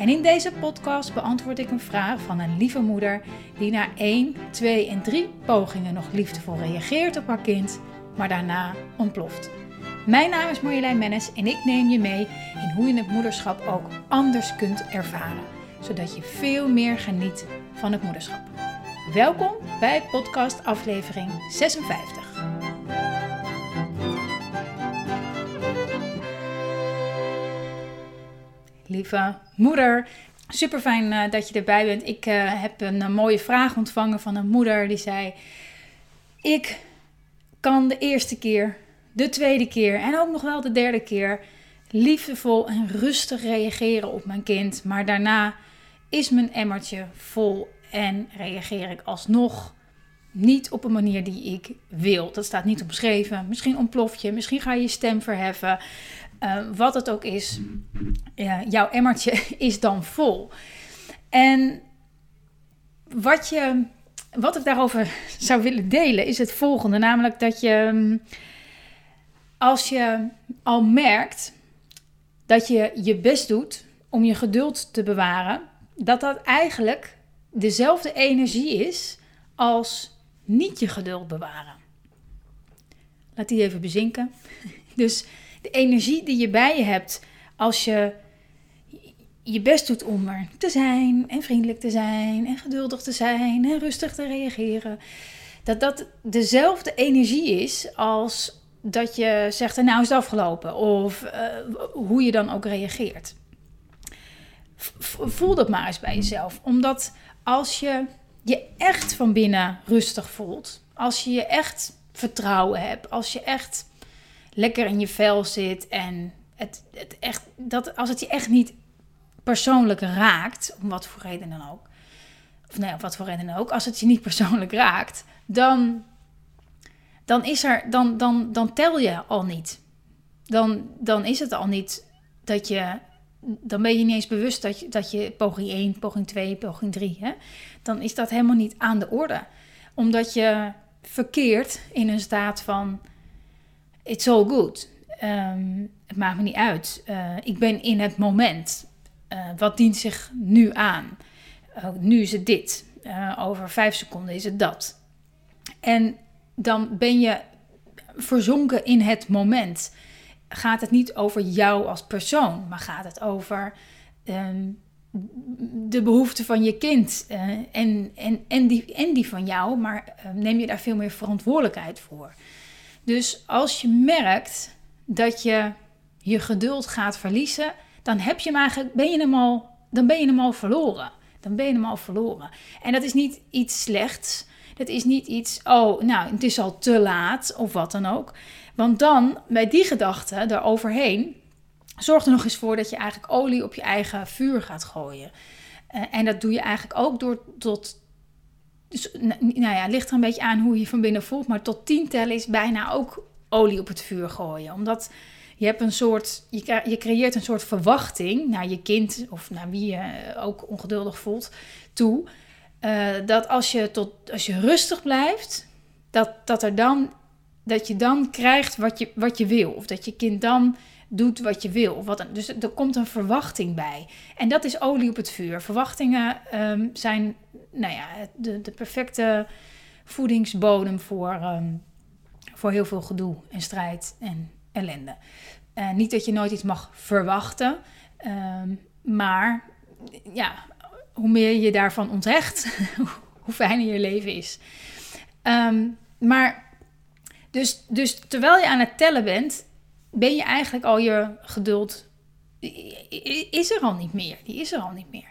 En in deze podcast beantwoord ik een vraag van een lieve moeder die na 1, 2 en 3 pogingen nog liefdevol reageert op haar kind, maar daarna ontploft. Mijn naam is Marjolein Mennis en ik neem je mee in hoe je het moederschap ook anders kunt ervaren, zodat je veel meer geniet van het moederschap. Welkom bij podcast aflevering 56. Lieve moeder, super fijn uh, dat je erbij bent. Ik uh, heb een uh, mooie vraag ontvangen van een moeder die zei: Ik kan de eerste keer, de tweede keer en ook nog wel de derde keer liefdevol en rustig reageren op mijn kind, maar daarna is mijn emmertje vol en reageer ik alsnog niet op een manier die ik wil. Dat staat niet omschreven. Misschien ontplof je, misschien ga je je stem verheffen. Uh, wat het ook is, jouw emmertje is dan vol. En wat, je, wat ik daarover zou willen delen is het volgende. Namelijk dat je, als je al merkt dat je je best doet om je geduld te bewaren, dat dat eigenlijk dezelfde energie is als niet je geduld bewaren. Laat die even bezinken. Dus de energie die je bij je hebt als je je best doet om er te zijn en vriendelijk te zijn en geduldig te zijn en rustig te reageren. Dat dat dezelfde energie is als dat je zegt, nou is het afgelopen. Of uh, hoe je dan ook reageert. Voel dat maar eens bij jezelf. Omdat als je je echt van binnen rustig voelt, als je je echt vertrouwen hebt, als je echt lekker in je vel zit en het, het echt, dat, als het je echt niet persoonlijk raakt, om wat voor reden dan ook, of nee, op wat voor reden dan ook, als het je niet persoonlijk raakt, dan, dan is er, dan, dan, dan tel je al niet. Dan, dan is het al niet dat je, dan ben je niet eens bewust dat je, dat je poging 1, poging 2, poging 3, hè? dan is dat helemaal niet aan de orde. Omdat je verkeert in een staat van it's all good. Um, het maakt me niet uit. Uh, ik ben in het moment. Uh, wat dient zich nu aan? Uh, nu is het dit. over vijf seconden is het dat. En dan ben je verzonken in het moment. Gaat het niet over jou als persoon, maar gaat het over um, de behoeften van je kind en, en, en, die, en die van jou, maar neem je daar veel meer verantwoordelijkheid voor. Dus als je merkt dat je je geduld gaat verliezen, dan heb je hem eigenlijk, ben je hem al, dan ben je hem al verloren. Dan ben je hem al verloren. En dat is niet iets slechts. Dat is niet iets, oh, nou, het is al te laat of wat dan ook. Want dan, bij die gedachte daaroverheen, zorg er nog eens voor dat je eigenlijk olie op je eigen vuur gaat gooien. Uh, en dat doe je eigenlijk ook door tot dus nou ja, ligt er een beetje aan hoe je van binnen voelt. Maar tot tien tellen is bijna ook olie op het vuur gooien. Omdat je hebt een soort, je, je creëert een soort verwachting naar je kind of naar wie je ook ongeduldig voelt toe. Uh, dat als je, tot, als je rustig blijft, dat, dat, er dan, dat je dan krijgt wat je, wat je wil. Of dat je kind dan doet wat je wil. Wat, dus er komt een verwachting bij. En dat is olie op het vuur. Verwachtingen um, zijn nou ja, de, de perfecte voedingsbodem voor, um, voor heel veel gedoe en strijd en ellende. Uh, niet dat je nooit iets mag verwachten, um, maar ja, hoe meer je daarvan onthecht, hoe fijner je leven is. Maar dus, dus terwijl je aan het tellen bent, ben je eigenlijk al je geduld. Is er al niet meer. Die is er al niet meer.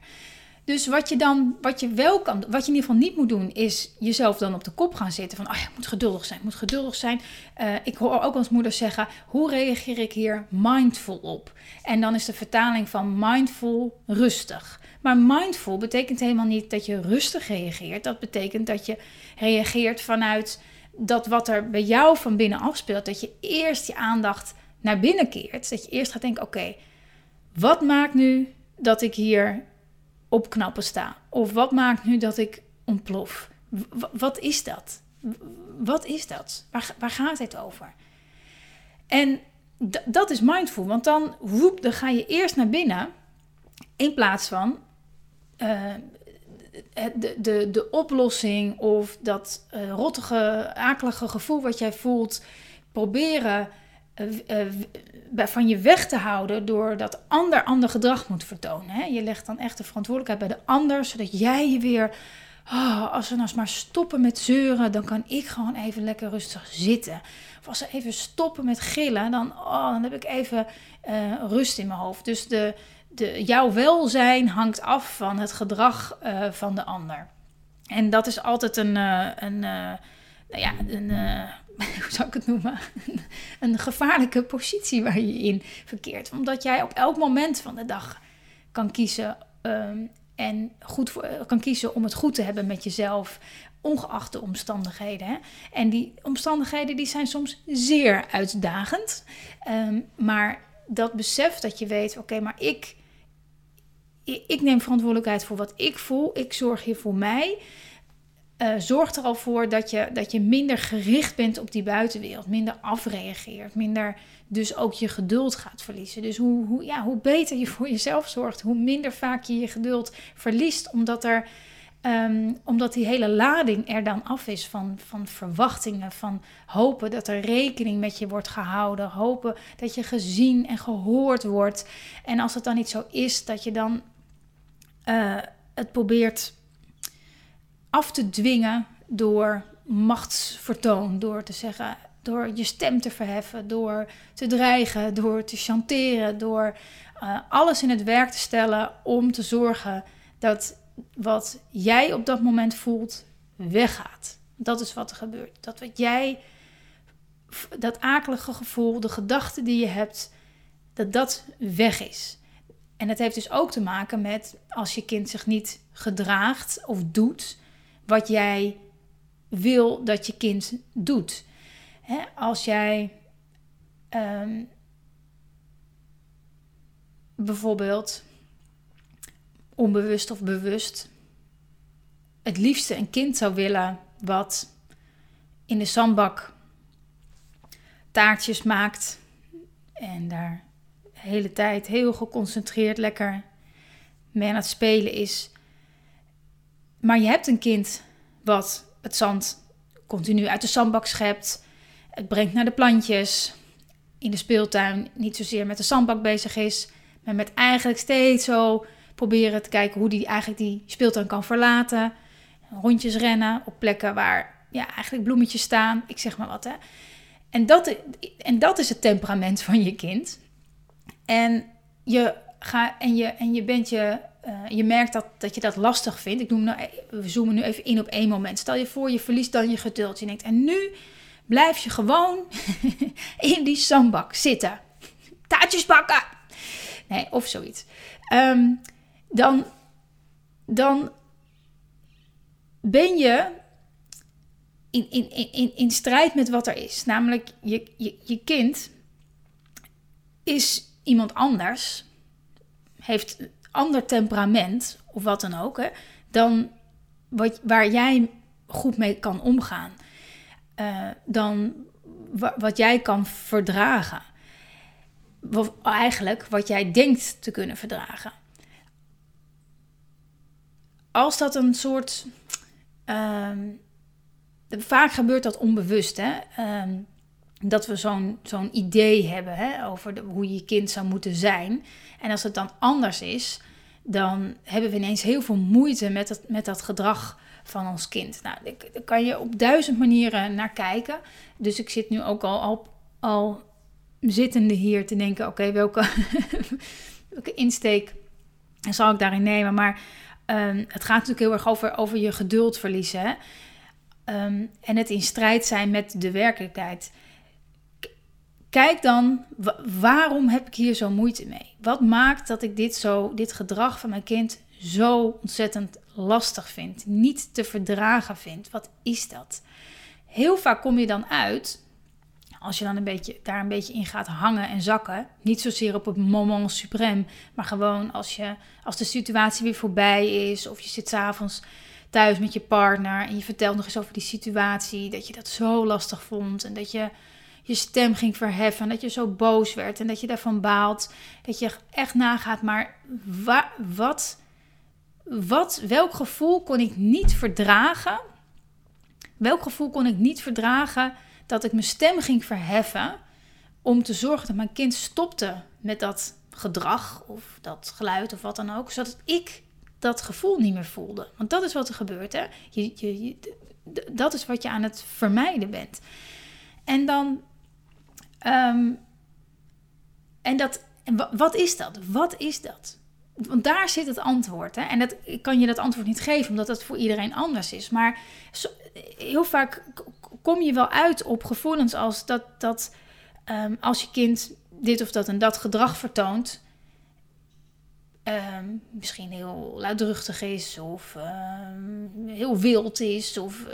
Dus wat je dan, wat je wel kan, wat je in ieder geval niet moet doen, is jezelf dan op de kop gaan zitten van, oh ja, moet geduldig zijn, moet geduldig zijn. Uh, ik hoor ook als moeder zeggen, hoe reageer ik hier mindful op? En dan is de vertaling van mindful rustig. Maar mindful betekent helemaal niet dat je rustig reageert. Dat betekent dat je reageert vanuit dat wat er bij jou van binnen afspeelt. Dat je eerst je aandacht naar binnen keert. Dat je eerst gaat denken: oké, wat maakt nu dat ik hier op knappen sta? Of wat maakt nu dat ik ontplof? wat is dat? wat is dat? Waar, waar gaat het over? En dat is mindful, want dan, woep, dan ga je eerst naar binnen in plaats van uh, de, de, de oplossing of dat uh, rottige, akelige gevoel wat jij voelt, proberen van je weg te houden door dat ander ander gedrag moet vertonen. Hè? Je legt dan echt de verantwoordelijkheid bij de ander, zodat jij je weer oh, als we nou eens maar stoppen met zeuren, dan kan ik gewoon even lekker rustig zitten. Of als ze even stoppen met gillen, dan, oh, dan heb ik even uh, rust in mijn hoofd. Dus de, de, jouw welzijn hangt af van het gedrag van de ander. En dat is altijd een, een nou ja, een, hoe zou ik het noemen? een gevaarlijke positie waar je in verkeert. Omdat jij op elk moment van de dag kan kiezen um, en goed eh, kan kiezen om het goed te hebben met jezelf, ongeacht de omstandigheden. Hè? En die omstandigheden die zijn soms zeer uitdagend. Um, maar dat besef dat je weet, oké, maar ik, ik neem verantwoordelijkheid voor wat ik voel. Ik zorg hier voor mij. Uh, zorgt er al voor dat je, dat je minder gericht bent op die buitenwereld, minder afreageert, minder dus ook je geduld gaat verliezen. Dus hoe, hoe, ja, hoe beter je voor jezelf zorgt, hoe minder vaak je je geduld verliest, omdat, er, um, omdat die hele lading er dan af is van, van verwachtingen, van hopen dat er rekening met je wordt gehouden, hopen dat je gezien en gehoord wordt. En als het dan niet zo is, dat je dan uh, het probeert af te dwingen door machtsvertoon, door te zeggen, door je stem te verheffen, door te dreigen, door te chanteren, door uh, alles in het werk te stellen om te zorgen dat wat jij op dat moment voelt weggaat. Dat is wat er gebeurt. Dat wat jij, dat akelige gevoel, de gedachten die je hebt, dat dat weg is. En het heeft dus ook te maken met als je kind zich niet gedraagt of doet wat jij wil dat je kind doet. Als jij um, bijvoorbeeld onbewust of bewust het liefste een kind zou willen wat in de zandbak taartjes maakt en daar de hele tijd heel geconcentreerd lekker mee aan het spelen is. Maar je hebt een kind wat het zand continu uit de zandbak schept, het brengt naar de plantjes, in de speeltuin niet zozeer met de zandbak bezig is, maar met eigenlijk steeds zo proberen te kijken hoe die eigenlijk die speeltuin kan verlaten. Rondjes rennen op plekken waar ja, eigenlijk bloemetjes staan, ik zeg maar wat. Hè. En, dat, en dat is het temperament van je kind. En je, ga, en je, en je bent je uh, je merkt dat, dat je dat lastig vindt. Ik noem nou, we zoomen nu even in op één moment. Stel je voor, je verliest dan je geduld. Je denkt, en nu blijf je gewoon in die zandbak zitten. Taartjes bakken. Nee, of zoiets. Um, dan, dan ben je in, in, in, in strijd met wat er is. Namelijk, je, je, je kind is iemand anders. Heeft ander temperament, of wat dan ook, hè, dan wat, waar jij goed mee kan omgaan. Uh, dan wat jij kan verdragen. Wat, eigenlijk wat jij denkt te kunnen verdragen. Als dat een soort. Uh, vaak gebeurt dat onbewust. Hè? Uh, dat we zo'n zo'n idee hebben hè, over hoe je kind zou moeten zijn. En als het dan anders is, dan hebben we ineens heel veel moeite met, het, met dat gedrag van ons kind. Nou, daar kan je op duizend manieren naar kijken. Dus ik zit nu ook al, al, al zittende hier te denken: oké, welke, welke insteek zal ik daarin nemen? Maar um, het gaat natuurlijk heel erg over, over je geduld verliezen. Hè? Um, en het in strijd zijn met de werkelijkheid. Kijk dan, waarom heb ik hier zo moeite mee? Wat maakt dat ik dit, zo, dit gedrag van mijn kind zo ontzettend lastig vindt, niet te verdragen vindt. Wat is dat? Heel vaak kom je dan uit, als je dan een beetje, daar een beetje in gaat hangen en zakken. Niet zozeer op het moment suprem, maar gewoon als, je, als de situatie weer voorbij is. Of je zit s'avonds thuis met je partner en je vertelt nog eens over die situatie. Dat je dat zo lastig vond en dat je je stem ging verheffen. En dat je zo boos werd en dat je daarvan baalt. Dat je echt nagaat, maar wat, wat, welk gevoel kon ik niet verdragen? Welk gevoel kon ik niet verdragen dat ik mijn stem ging verheffen om te zorgen dat mijn kind stopte met dat gedrag of dat geluid of wat dan ook, zodat ik dat gevoel niet meer voelde. Want dat is wat er gebeurt. Hè? Je, je, dat is wat je aan het vermijden bent. En dan. Um, en dat. wat is dat? Wat is dat? Want daar zit het antwoord. Hè? En dat, ik kan je dat antwoord niet geven, omdat het voor iedereen anders is. Maar heel vaak kom je wel uit op gevoelens als dat, dat um, als je kind dit of dat en dat gedrag vertoont, um, misschien heel luidruchtig is of heel wild is of,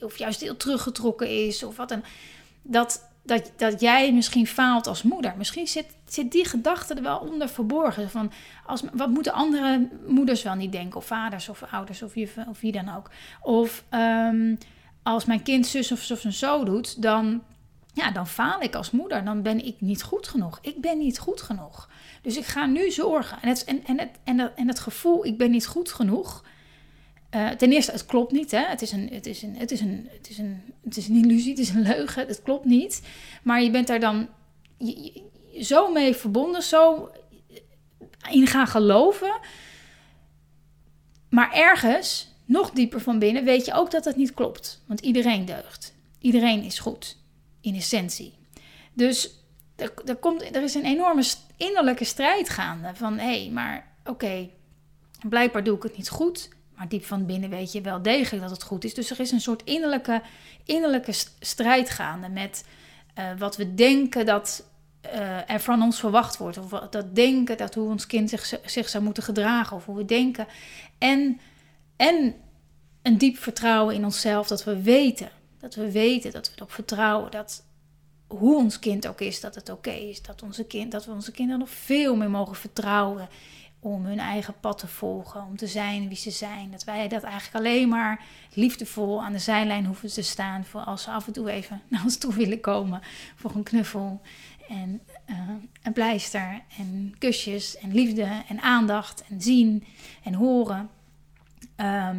of juist heel teruggetrokken is of wat dan. Dat, dat, dat jij misschien faalt als moeder. Misschien zit, zit die gedachte er wel onder verborgen. Van als, wat moeten andere moeders wel niet denken? Of vaders of ouders of, of wie dan ook. Of um, als mijn kind zus of, of zo doet, dan, ja, dan faal ik als moeder. Dan ben ik niet goed genoeg. Ik ben niet goed genoeg. Dus ik ga nu zorgen. En het, en, en het, en het, en het gevoel, ik ben niet goed genoeg. Uh, ten eerste, het klopt niet. Hè? Het, is een, het, is een, het, is een, het, is een, het is een illusie, het is een leugen. Het klopt niet. Maar je bent daar dan zo mee verbonden, zo in gaan geloven. Maar ergens nog dieper van binnen weet je ook dat het niet klopt. Want iedereen deugt. Iedereen is goed, in essentie. Dus er, er, komt, er is een enorme innerlijke strijd gaande. Van hé, hey, maar oké, blijkbaar doe ik het niet goed. Maar diep van binnen weet je wel degelijk dat het goed is. Dus er is een soort innerlijke, innerlijke strijd gaande met uh, wat we denken dat uh, er van ons verwacht wordt. Of dat denken dat hoe ons kind zich, zich zou moeten gedragen. Of hoe we denken. En en een diep vertrouwen in onszelf, dat we weten, dat we weten, dat we erop vertrouwen dat hoe ons kind ook is, dat het oké is. Dat, onze kind, dat we onze kinderen nog veel meer mogen vertrouwen om hun eigen pad te volgen, om te zijn wie ze zijn. Dat wij dat eigenlijk alleen maar liefdevol aan de zijlijn hoeven te staan voor als ze af en toe even naar ons toe willen komen voor een knuffel en uh, een pleister en kusjes en liefde en aandacht en zien en horen. Ehm,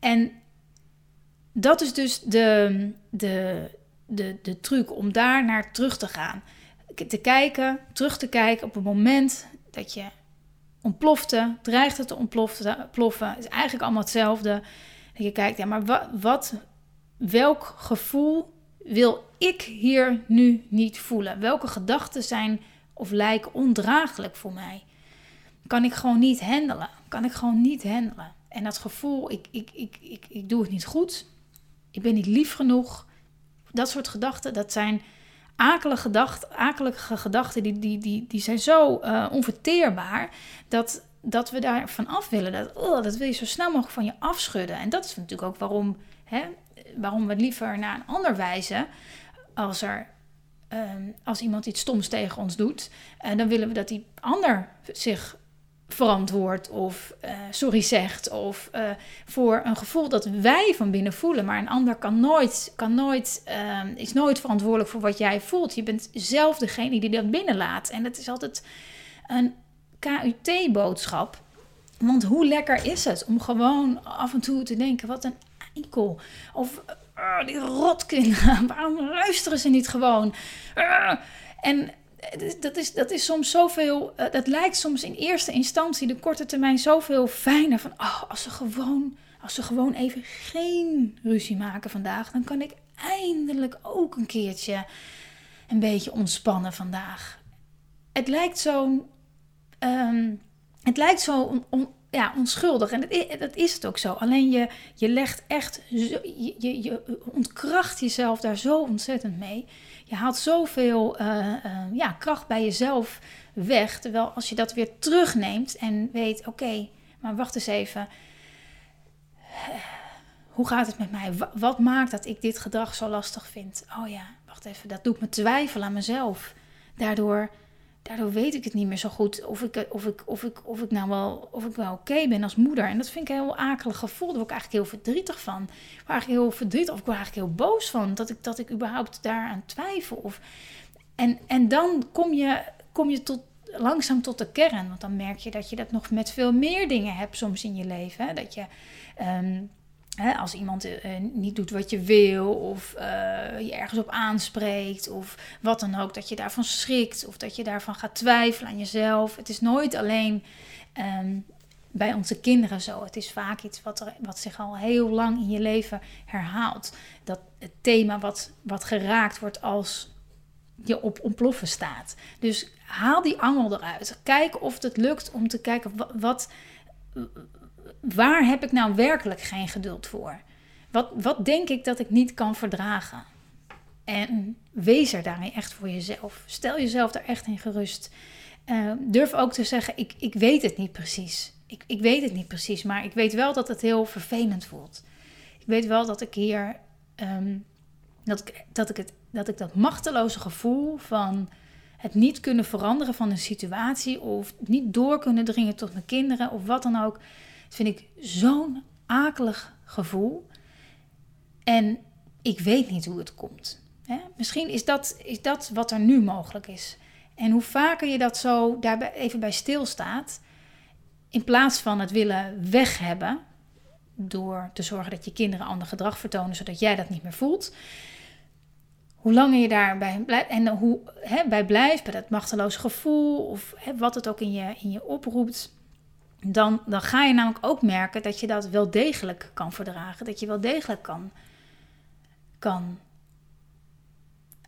en dat is dus de, de, de, de truc om daar naar terug te gaan. Te kijken, terug te kijken op het moment dat je ontplofte, dreigt het te ontploffen. Het is eigenlijk allemaal hetzelfde. Dat je kijkt, ja, maar wat, wat, welk gevoel wil ik hier nu niet voelen? Welke gedachten zijn of lijken ondraaglijk voor mij? Kan ik gewoon niet handelen? Kan ik gewoon niet handelen? En dat gevoel, ik, ik, ik, ik, ik doe het niet goed, ik ben niet lief genoeg. Dat soort gedachten, dat zijn akelige gedachten, akelige gedachten die, die, die, die zijn zo uh, onverteerbaar dat, dat we daar van af willen. Dat, oh, dat wil je zo snel mogelijk van je afschudden. En dat is natuurlijk ook waarom, hè, waarom we liever naar een ander wijzen als er ehm, als iemand iets stoms tegen ons doet, uh, dan willen we dat die ander zich verantwoord of uh, sorry zegt of uh, voor een gevoel dat wij van binnen voelen. Maar een ander kan nooit, kan nooit, uh, is nooit verantwoordelijk voor wat jij voelt. Je bent zelf degene die dat binnenlaat. En dat is altijd een KUT-boodschap. Want hoe lekker is het om gewoon af en toe te denken: wat een eikel. Of die rotkinderen, waarom luisteren ze niet gewoon? en dat is, dat is soms zoveel, uh, dat lijkt soms in eerste instantie de korte termijn zoveel fijner. Van oh, als ze gewoon, als ze gewoon even geen ruzie maken vandaag, dan kan ik eindelijk ook een keertje een beetje ontspannen vandaag. Het lijkt zo, um, het lijkt zo ja, onschuldig. En dat is, is, het ook zo. Alleen je, je legt echt, je, je, je ontkracht jezelf daar zo ontzettend mee je haalt zoveel uh, ja, kracht bij jezelf weg. Terwijl als je dat weer terugneemt en weet, oké, maar wacht eens even. Hoe gaat het met mij? Wat maakt dat ik dit gedrag zo lastig vind? Oh ja, wacht even, dat doet me twijfelen aan mezelf. Daardoor, daardoor weet ik het niet meer zo goed of ik, of ik, of ik, of ik nou wel, of ik wel oké ben als moeder. En dat vind ik een heel akelig gevoel. Daar ik eigenlijk heel verdrietig van. Ik eigenlijk heel verdrietig of ik word eigenlijk heel boos van. Dat ik, dat ik überhaupt daaraan twijfel. Of, en, en dan kom je, kom je tot, langzaam tot de kern. Want dan merk je dat je dat nog met veel meer dingen hebt soms in je leven. Dat je... Um, als iemand uh, niet doet wat je wil, of uh, je ergens op aanspreekt, of wat dan ook, dat je daarvan schrikt, of dat je daarvan gaat twijfelen aan jezelf. Het is nooit alleen um, bij onze kinderen zo. Het is vaak iets wat, er, wat zich al heel lang in je leven herhaalt. Dat het thema wat, wat geraakt wordt als je op ontploffen staat. Dus haal die angel eruit. Kijk of het lukt om te kijken wat waar heb ik nou werkelijk geen geduld voor? Wat, wat denk ik dat ik niet kan verdragen? En wees er daarin echt voor jezelf. Stel jezelf daar echt in gerust. Uh, durf ook te zeggen: ik, ik weet het niet precies. Ik, ik weet het niet precies, maar ik weet wel dat het heel vervelend voelt. Ik weet wel dat ik hier. Um, dat, ik, dat, ik het, dat ik dat machteloze gevoel van het niet kunnen veranderen van een situatie. of niet door kunnen dringen tot mijn kinderen of wat dan ook vind ik zo'n akelig gevoel. En ik weet niet hoe het komt. Hè? Misschien is dat, is dat wat er nu mogelijk is. En hoe vaker je dat zo daarbij even bij stilstaat, in plaats van het willen weg hebben, door te zorgen dat je kinderen ander gedrag vertonen, zodat jij dat niet meer voelt. Hoe langer je daarbij blijft en hoe hè, bij blijft, bij dat machteloze gevoel of hè, wat het ook in je, in je oproept, dan, dan ga je namelijk ook merken dat je dat wel degelijk kan verdragen. Dat je wel degelijk kan, kan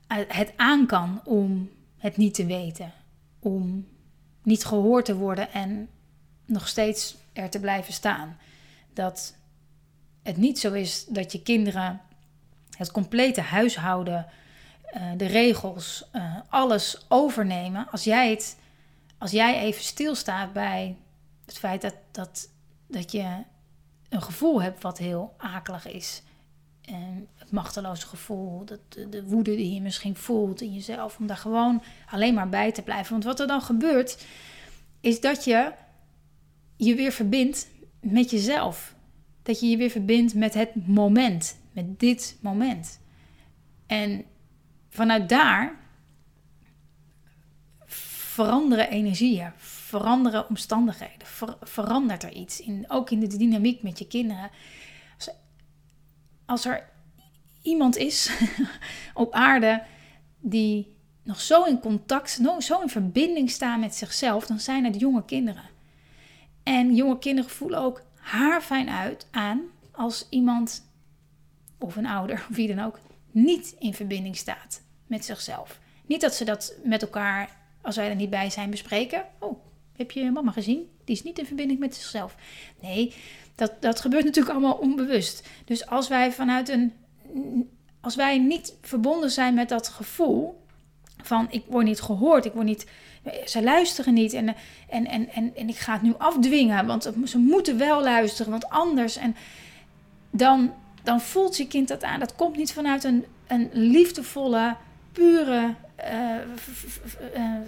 het aan kan om het niet te weten. Om niet gehoord te worden en nog steeds er te blijven staan. Dat het niet zo is dat je kinderen het complete huishouden, uh, de regels, uh, alles overnemen. Als jij, het, als jij even stilstaat bij het feit dat, dat, dat je een gevoel hebt wat heel akelig is. En het machteloze gevoel, dat, de, de, woede die je misschien voelt in jezelf, om daar gewoon alleen maar bij te blijven. Want wat er dan gebeurt, is dat je je weer verbindt met jezelf. Dat je je weer verbindt met het moment, met dit moment. En vanuit daar veranderen energieën, veranderen omstandigheden, verandert er iets. In, ook in de dynamiek met je kinderen. Als, er iemand is op aarde die nog zo in contact, zo in verbinding staan met zichzelf, dan zijn het jonge kinderen. En jonge kinderen voelen ook haar fijn uit aan als iemand of een ouder of wie dan ook niet in verbinding staat met zichzelf. Niet dat ze dat met elkaar, als wij er niet bij zijn, bespreken. Oh, heb je mama gezien? Die is niet in verbinding met zichzelf. Nee, dat, dat gebeurt natuurlijk allemaal onbewust. Dus als wij vanuit een. Als wij niet verbonden zijn met dat gevoel van ik word niet gehoord, ik word niet. Ze luisteren niet en, en, en, en, en ik ga het nu afdwingen, want ze moeten wel luisteren, want anders. En dan, dan voelt je kind dat aan. Dat komt niet vanuit een, een liefdevolle, pure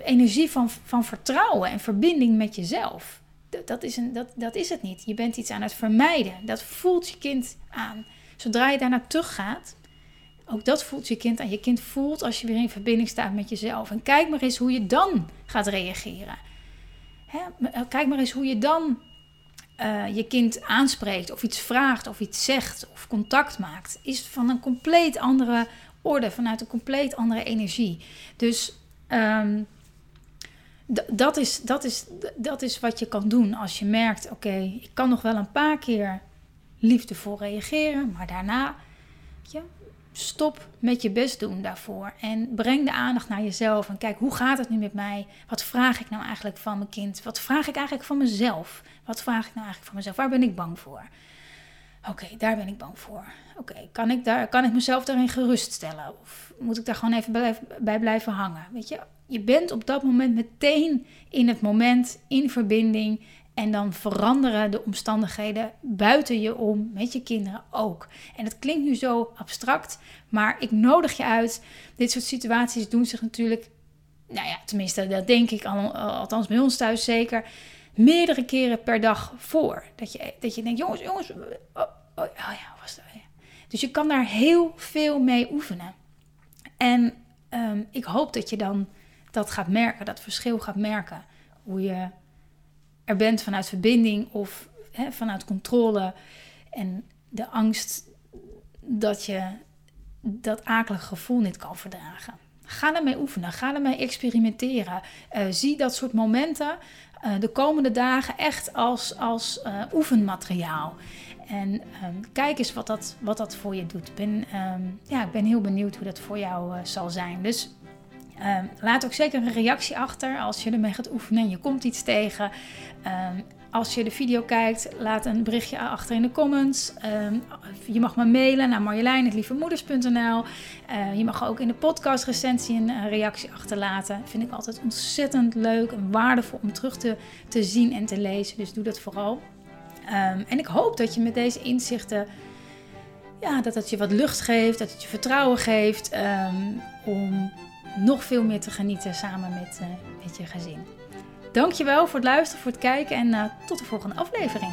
energie van, van vertrouwen en verbinding met jezelf. Dat, dat, is een, dat, dat is het niet. Je bent iets aan het vermijden. Dat voelt je kind aan. Zodra je daarna teruggaat, ook dat voelt je kind aan. Je kind voelt als je weer in verbinding staat met jezelf. En kijk maar eens hoe je dan gaat reageren. Hè? Eh, kijk maar eens hoe je dan je kind aanspreekt, of iets vraagt, of iets zegt, of contact maakt. Is van een compleet andere orde, vanuit een compleet andere energie. Dus um, dat, is, dat, is, dat is wat je kan doen als je merkt: oké, ik kan nog wel een paar keer liefdevol reageren, maar daarna je, stop met je best doen daarvoor. En breng de aandacht naar jezelf en kijk hoe gaat het nu met mij? Wat vraag ik nou eigenlijk van mijn kind? Wat vraag ik eigenlijk van mezelf? Wat vraag ik nou eigenlijk van mezelf? Waar ben ik bang voor? Oké, daar ben ik bang voor. Oké, kan, ik daar, kan ik mezelf daarin geruststellen? Of moet ik daar gewoon even bij, blijven hangen? Weet je, je bent op dat moment meteen in het moment, in verbinding. En dan veranderen de omstandigheden buiten je om met je kinderen ook. En het klinkt nu zo abstract, maar ik nodig je uit. Dit soort situaties doen zich natuurlijk, nou ja, tenminste, dat denk ik, althans bij ons thuis zeker, meerdere keren per dag voor. Dat je, dat je denkt, jongens, jongens, oh, oh, oh ja, was dat? Dus je kan daar heel veel mee oefenen. En ehm, ik hoop dat je dan dat gaat merken, dat verschil gaat merken. Hoe je er bent vanuit verbinding of hè, vanuit controle. En de angst dat je dat akelige gevoel niet kan verdragen. Ga ermee oefenen, ga ermee experimenteren. Uh, zie dat soort momenten uh, de komende dagen echt als, als uh, oefenmateriaal. En um, kijk eens wat dat, wat dat voor je doet. Ben, um, ja, ik ben heel benieuwd hoe dat voor jou zal zijn. Dus Um, laat ook zeker een reactie achter als je ermee gaat oefenen en je komt iets tegen. Als je de video kijkt, laat een berichtje achter in de comments. Um, je mag me mailen naar marjolein.lievemoeders.nl. Uh, je mag ook in de podcast recensie een reactie achterlaten. Vind ik altijd ontzettend leuk en waardevol om terug te, te zien en te lezen. Dus doe dat vooral. en ik hoop dat je met deze inzichten ja, dat het je wat lucht geeft, dat het je vertrouwen geeft om nog veel meer te genieten samen met, uh, met je gezin. Dankjewel voor het luisteren, voor het kijken en uh, tot de volgende aflevering.